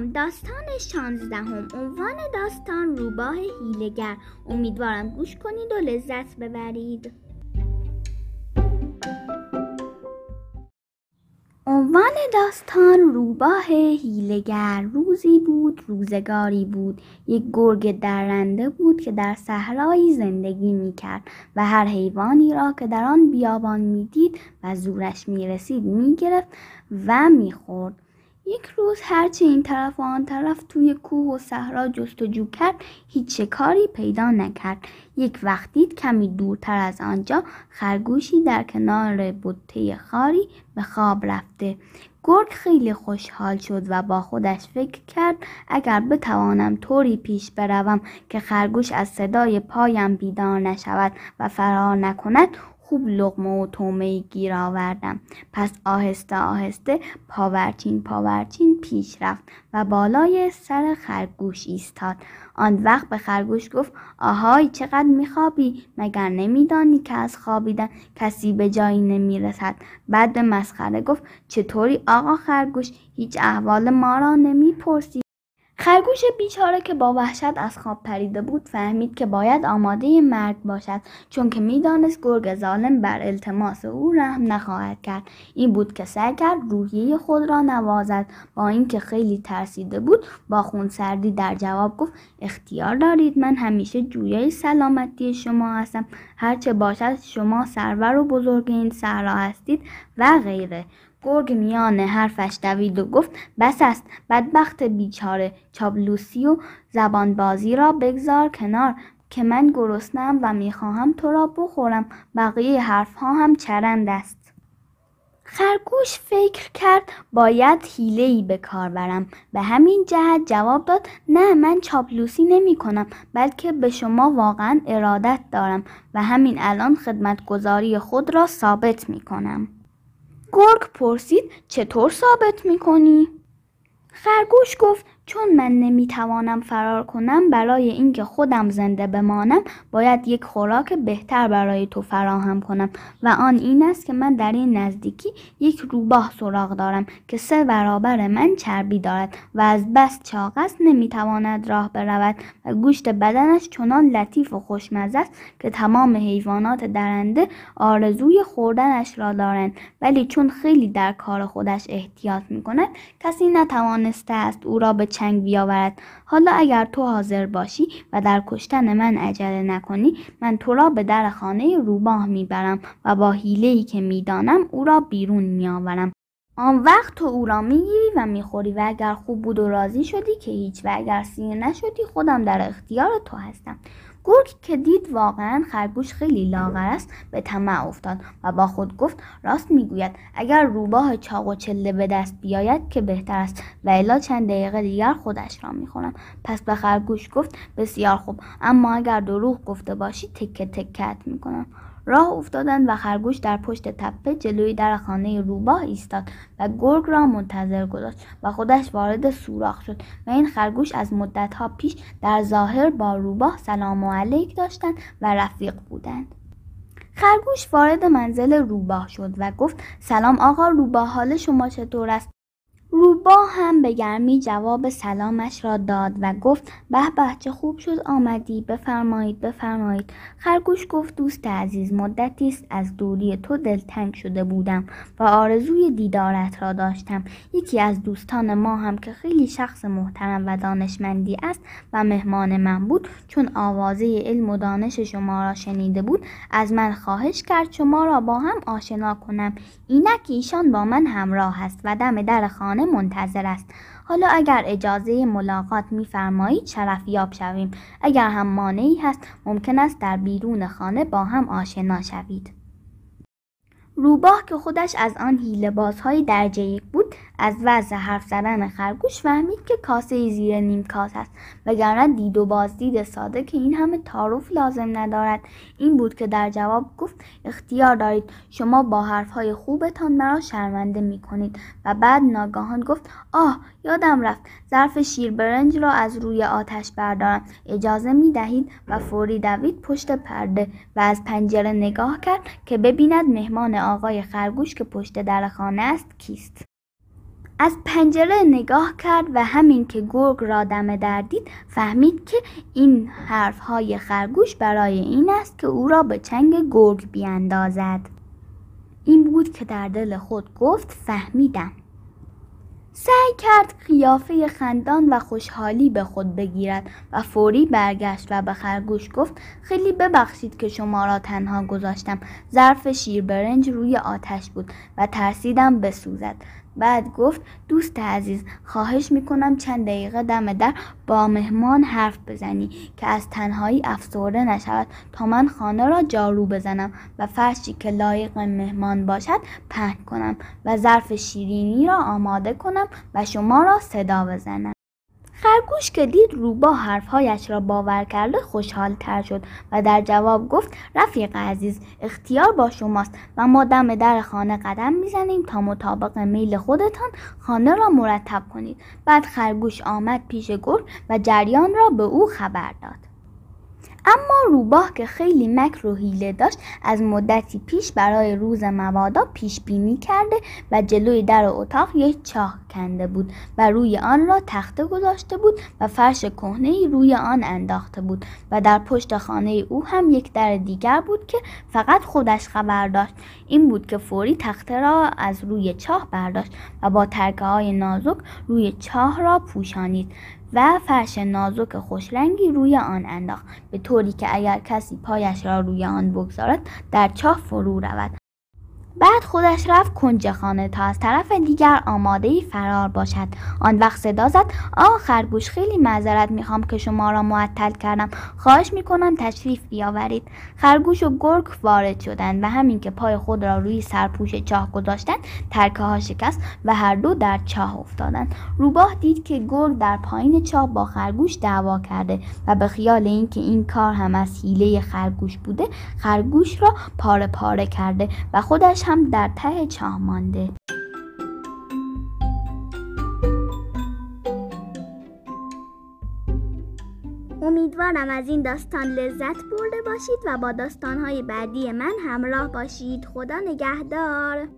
سلام داستان شانزدهم. عنوان داستان روباه هیلگر امیدوارم گوش کنید و لذت ببرید. عنوان داستان روباه هیلگر روزی بود روزگاری بود. یک گرگ درنده بود که در صحرایی زندگی می‌کرد و هر حیوانی را که در آن بیابان می‌دید و زورش می‌رسید می‌گرفت و می‌خورد. یک روز هرچه این طرف و آن طرف توی کوه و صحرا جستجو کرد هیچ شکاری پیدا نکرد. یک وقت دید کمی دورتر از آنجا خرگوشی در کنار بطه خاری به خواب رفته. گرگ خیلی خوشحال شد و با خودش فکر کرد اگر بتوانم طوری پیش بروم که خرگوش از صدای پایم بیدار نشود و فرار نکند خوب لغمه و تومه گیر آوردم. پس آهسته آهسته پاورچین پاورچین پیش رفت و بالای سر خرگوش ایستاد. آن وقت به خرگوش گفت آهای چقدر میخوابی؟ مگر نمیدانی که از خوابیدن کسی به جایی نمی‌رسد؟ بعد به مسخره گفت چطوری آقا خرگوش؟ هیچ احوال ما را نمی‌پرسی. خرگوش بیچاره که با وحشت از خواب پریده بود فهمید که باید آماده مرگ باشد چون که می‌دانست گرگ ظالم بر التماس او رحم نخواهد کرد. این بود که سعی کرد روحیه خود را نوازد. با اینکه خیلی ترسیده بود با خونسردی در جواب گفت اختیار دارید من همیشه جویای سلامتی شما هستم. هرچه باشد شما سرور و بزرگ این صحرا هستید و غیره. گرگ میان حرفش دوید و گفت بس است بدبخت بیچاره چابلوسی و زبانبازی را بگذار کنار که من گرسنم و می‌خواهم تو را بخورم بقیه حرفها هم چرند است. خرگوش فکر کرد باید ای به کار برم. به همین جهت جواب داد نه من چاپلوسی نمی کنم بلکه به شما واقعا ارادت دارم و همین الان خدمتگذاری خود را ثابت می کنم گرگ پرسید چطور ثابت می‌کنی؟ خرگوش گفت چون من نمی‌توانم فرار کنم برای اینکه خودم زنده بمانم باید یک خوراک بهتر برای تو فراهم کنم. و آن این است که من در این نزدیکی یک روباه سراغ دارم که سه برابر من چربی دارد و از بس چاق است نمی‌تواند راه برود و گوشت بدنش چنان لطیف و خوشمزه است که تمام حیوانات درنده آرزوی خوردنش را دارند. ولی چون خیلی در کار خودش احتیاط می‌کند کسی نتوانسته است او را به چنگ بیاورد. حالا اگر تو حاضر باشی و در کشتن من عجله نکنی من تو را به در خانه روباه می‌برم و با حیلهای که می‌دانم او را بیرون میآورم. آن وقت تو او را می‌گیری و می‌خوری و اگر خوب بود و راضی شدی که هیچ و اگر سیر نشدی خودم در اختیار تو هستم. گرگ که دید واقعا خرگوش خیلی لاغر است به طمع افتاد و با خود گفت راست می‌گوید اگر روباه چاق و چله به دست بیاید که بهتر است و الا چند دقیقه دیگر خودش را می‌خورم پس به خرگوش گفت بسیار خوب اما اگر دروغ گفته باشی تکه تکت می‌کنم. راه افتادند و خرگوش در پشت تپه جلوی در خانه روباه ایستاد و گرگ را منتظر گذاشت و خودش وارد سوراخ شد و این خرگوش از مدتها پیش در ظاهر با روباه سلام و علیک داشتند و رفیق بودند. خرگوش وارد منزل روباه شد و گفت سلام آقا روباه حال شما چطور است؟ روبا هم به گرمی جواب سلامش را داد و گفت به به چه خوب شد آمدی بفرمایید بفرمایید. خرگوش گفت دوست عزیز مدتی است از دوری تو دلتنگ شده بودم و آرزوی دیدارت را داشتم. یکی از دوستان ما هم که خیلی شخص محترم و دانشمندی است و مهمان من بود چون آوازه علم و دانش شما را شنیده بود از من خواهش کرد شما را با هم آشنا کنم. اینک ایشان با من همراه است و دم در خانه منتظر است. حالا اگر اجازه ملاقات میفرمایید شرفیاب شویم. اگر هم مانعی هست ممکن است در بیرون خانه با هم آشنا شوید. روباه که خودش از آن هیله بازهای درجه یک بود از وضع حرف زدن خرگوش فهمید که کاسه زیر نیم کاس است. وگرنه دید و بازدید ساده که این همه تعارف لازم ندارد. این بود که در جواب گفت اختیار دارید. شما با حرفهای خوبتان مرا شرمنده می کنید و بعد ناگاهان گفت آه یادم رفت. ظرف شیر برنج را از روی آتش بردارم. اجازه می دهید و فوری دوید پشت پرده و از پنجره نگاه کرد که ببیند مهمان آقای خرگوش که پشت در خانه است کیست. از پنجره نگاه کرد و همین که گرگ را دم در دید فهمید که این حرفهای خرگوش برای این است که او را به چنگ گرگ بیاندازد این بود که در دل خود گفت فهمیدم. سعی کرد قیافه خندان و خوشحالی به خود بگیرد و فوری برگشت و به خرگوش گفت خیلی ببخشید که شما را تنها گذاشتم. ظرف شیر برنج روی آتش بود و ترسیدم بسوزد. بعد گفت دوست عزیز خواهش می‌کنم چند دقیقه دم در با مهمان حرف بزنی که از تنهایی افسرده نشود. تا من خانه را جارو بزنم و فرشی که لایق مهمان باشد پهن کنم و ظرف شیرینی را آماده کنم و شما را صدا بزنم. خرگوش که دید روبا حرفهایش را باور کرده خوشحال تر شد و در جواب گفت رفیق عزیز اختیار با شماست و ما دم در خانه قدم می‌زنیم تا مطابق میل خودتان خانه را مرتب کنید. بعد خرگوش آمد پیش گرگ و جریان را به او خبر داد. اما روباه که خیلی مکر و حیله داشت از مدتی پیش برای روز مبادا پیش بینی کرده و جلوی در اتاق یک چاه کنده بود و روی آن را تخته گذاشته بود و فرش کهنه روی آن انداخته بود و در پشت خانه او هم یک در دیگر بود که فقط خودش خبر داشت. این بود که فوری تخته را از روی چاه برداشت و با ترکه های نازک روی چاه را پوشانید. و فرش نازک خوشرنگی روی آن انداخت به طوری که اگر کسی پایش را روی آن بگذارد در چاه فرو رود. بعد خودش رفت کنج خانه تا از طرف دیگر آماده فرار باشد. آن وقت صدا زد آه خرگوش خیلی معذرت می‌خوام که شما را معطل کردم. خواهش می‌کنم تشریف بیاورید. خرگوش و گرگ وارد شدند و همین که پای خود را روی سرپوش چاه گذاشتند ترکه ها شکست و هر دو در چاه افتادند. روباه دید که گرگ در پایین چاه با خرگوش دعوا کرده و به خیال اینکه این کار هم از حیله خرگوش بوده خرگوش را پاره پاره کرده و خودش هم در ته چاه مانده. امیدوارم از این داستان لذت برده باشید و با داستانهای بعدی من همراه باشید. خدا نگهدار.